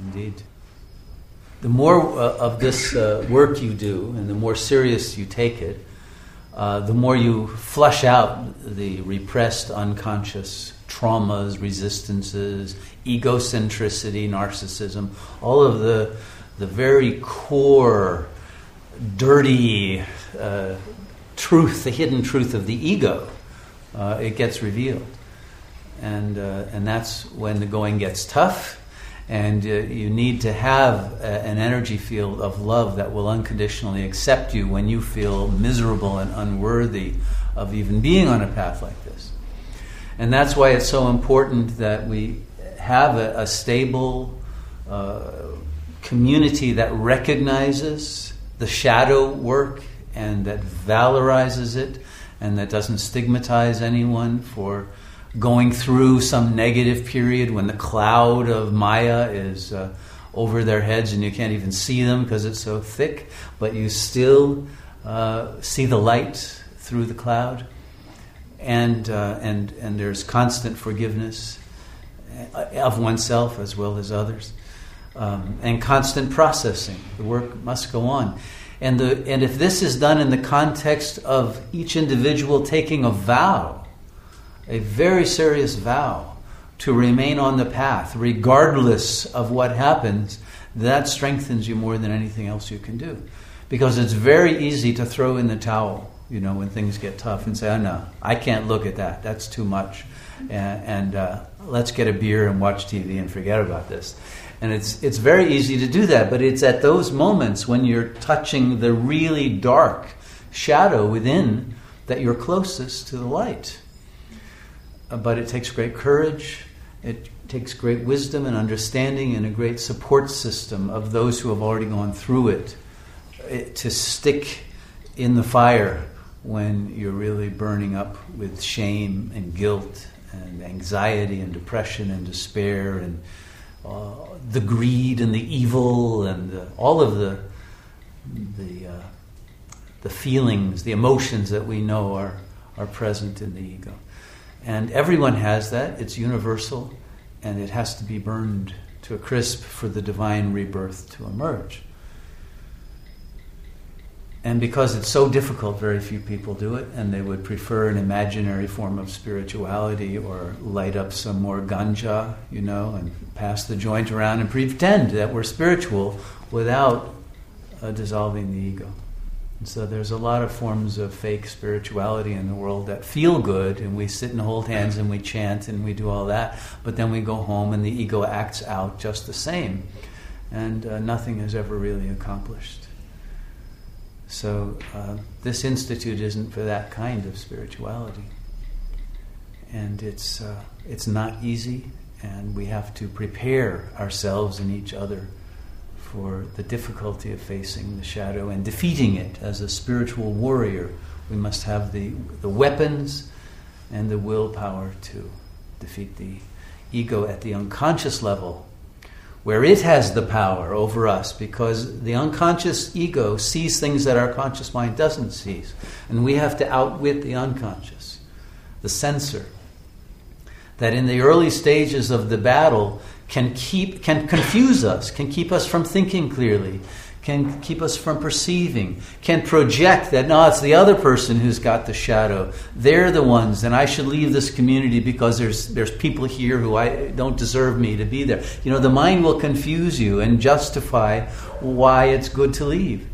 indeed. The more uh, of this uh, work you do and the more serious you take it, uh, the more you flush out the repressed unconscious traumas, resistances, egocentricity, narcissism, all of the, the very core, dirty uh, truth, the hidden truth of the ego, uh, it gets revealed. And, uh, and that's when the going gets tough and uh, you need to have a, an energy field of love that will unconditionally accept you when you feel miserable and unworthy of even being on a path like this. And that's why it's so important that we have a, a stable uh, community that recognizes the shadow work and that valorizes it and that doesn't stigmatize anyone for going through some negative period when the cloud of Maya is uh, over their heads and you can't even see them because it's so thick, but you still uh, see the light through the cloud. And, uh, and, and there's constant forgiveness uh, of oneself as well as others, um, and constant processing. The work must go on. And, the, and if this is done in the context of each individual taking a vow, a very serious vow to remain on the path, regardless of what happens, that strengthens you more than anything else you can do. Because it's very easy to throw in the towel, you know, when things get tough and say, oh no, I can't look at that. That's too much. And, and uh, let's get a beer and watch TV and forget about this. And it's, it's very easy to do that, but it's at those moments when you're touching the really dark shadow within that you're closest to the light. But it takes great courage. It takes great wisdom and understanding and a great support system of those who have already gone through it, it uh, to stick in the fire when you're really burning up with shame and guilt and anxiety and depression and despair and uh, the greed and the evil and the, all of the the uh, the feelings, the emotions that we know are are present in the ego. And everyone has that, it's universal, and it has to be burned to a crisp for the divine rebirth to emerge. And because it's so difficult, very few people do it, and they would prefer an imaginary form of spirituality or light up some more ganja, you know, and pass the joint around and pretend that we're spiritual without uh, dissolving the ego. And so there's a lot of forms of fake spirituality in the world that feel good, and we sit and hold hands and we chant and we do all that, but then we go home and the ego acts out just the same, and uh, nothing is ever really accomplished. So uh, this institute isn't for that kind of spirituality, and it's uh, it's not easy, and we have to prepare ourselves and each other for the difficulty of facing the shadow and defeating it as a spiritual warrior. We must have the, the weapons and the willpower to defeat the ego at the unconscious level, where it has the power over us because the unconscious ego sees things that our conscious mind doesn't see. And we have to outwit the unconscious, the censor. That in the early stages of the battle, can keep can confuse us, can keep us from thinking clearly, can keep us from perceiving, can project that no, it's the other person who's got the shadow. They're the ones, and I should leave this community because there's there's people here who I don't deserve me to be there. You know, the mind will confuse you and justify why it's good to leave.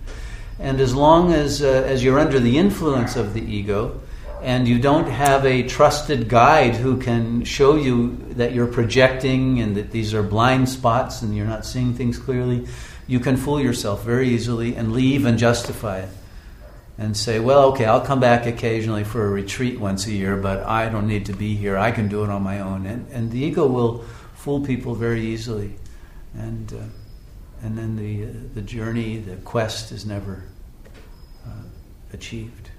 And as long as uh, as you're under the influence of the ego, and you don't have a trusted guide who can show you that you're projecting and that these are blind spots and you're not seeing things clearly, you can fool yourself very easily and leave and justify it. And say, well, okay, I'll come back occasionally for a retreat once a year, but I don't need to be here. I can do it on my own. And, and the ego will fool people very easily. And, uh, and then the, uh, the journey, the quest is never uh, achieved.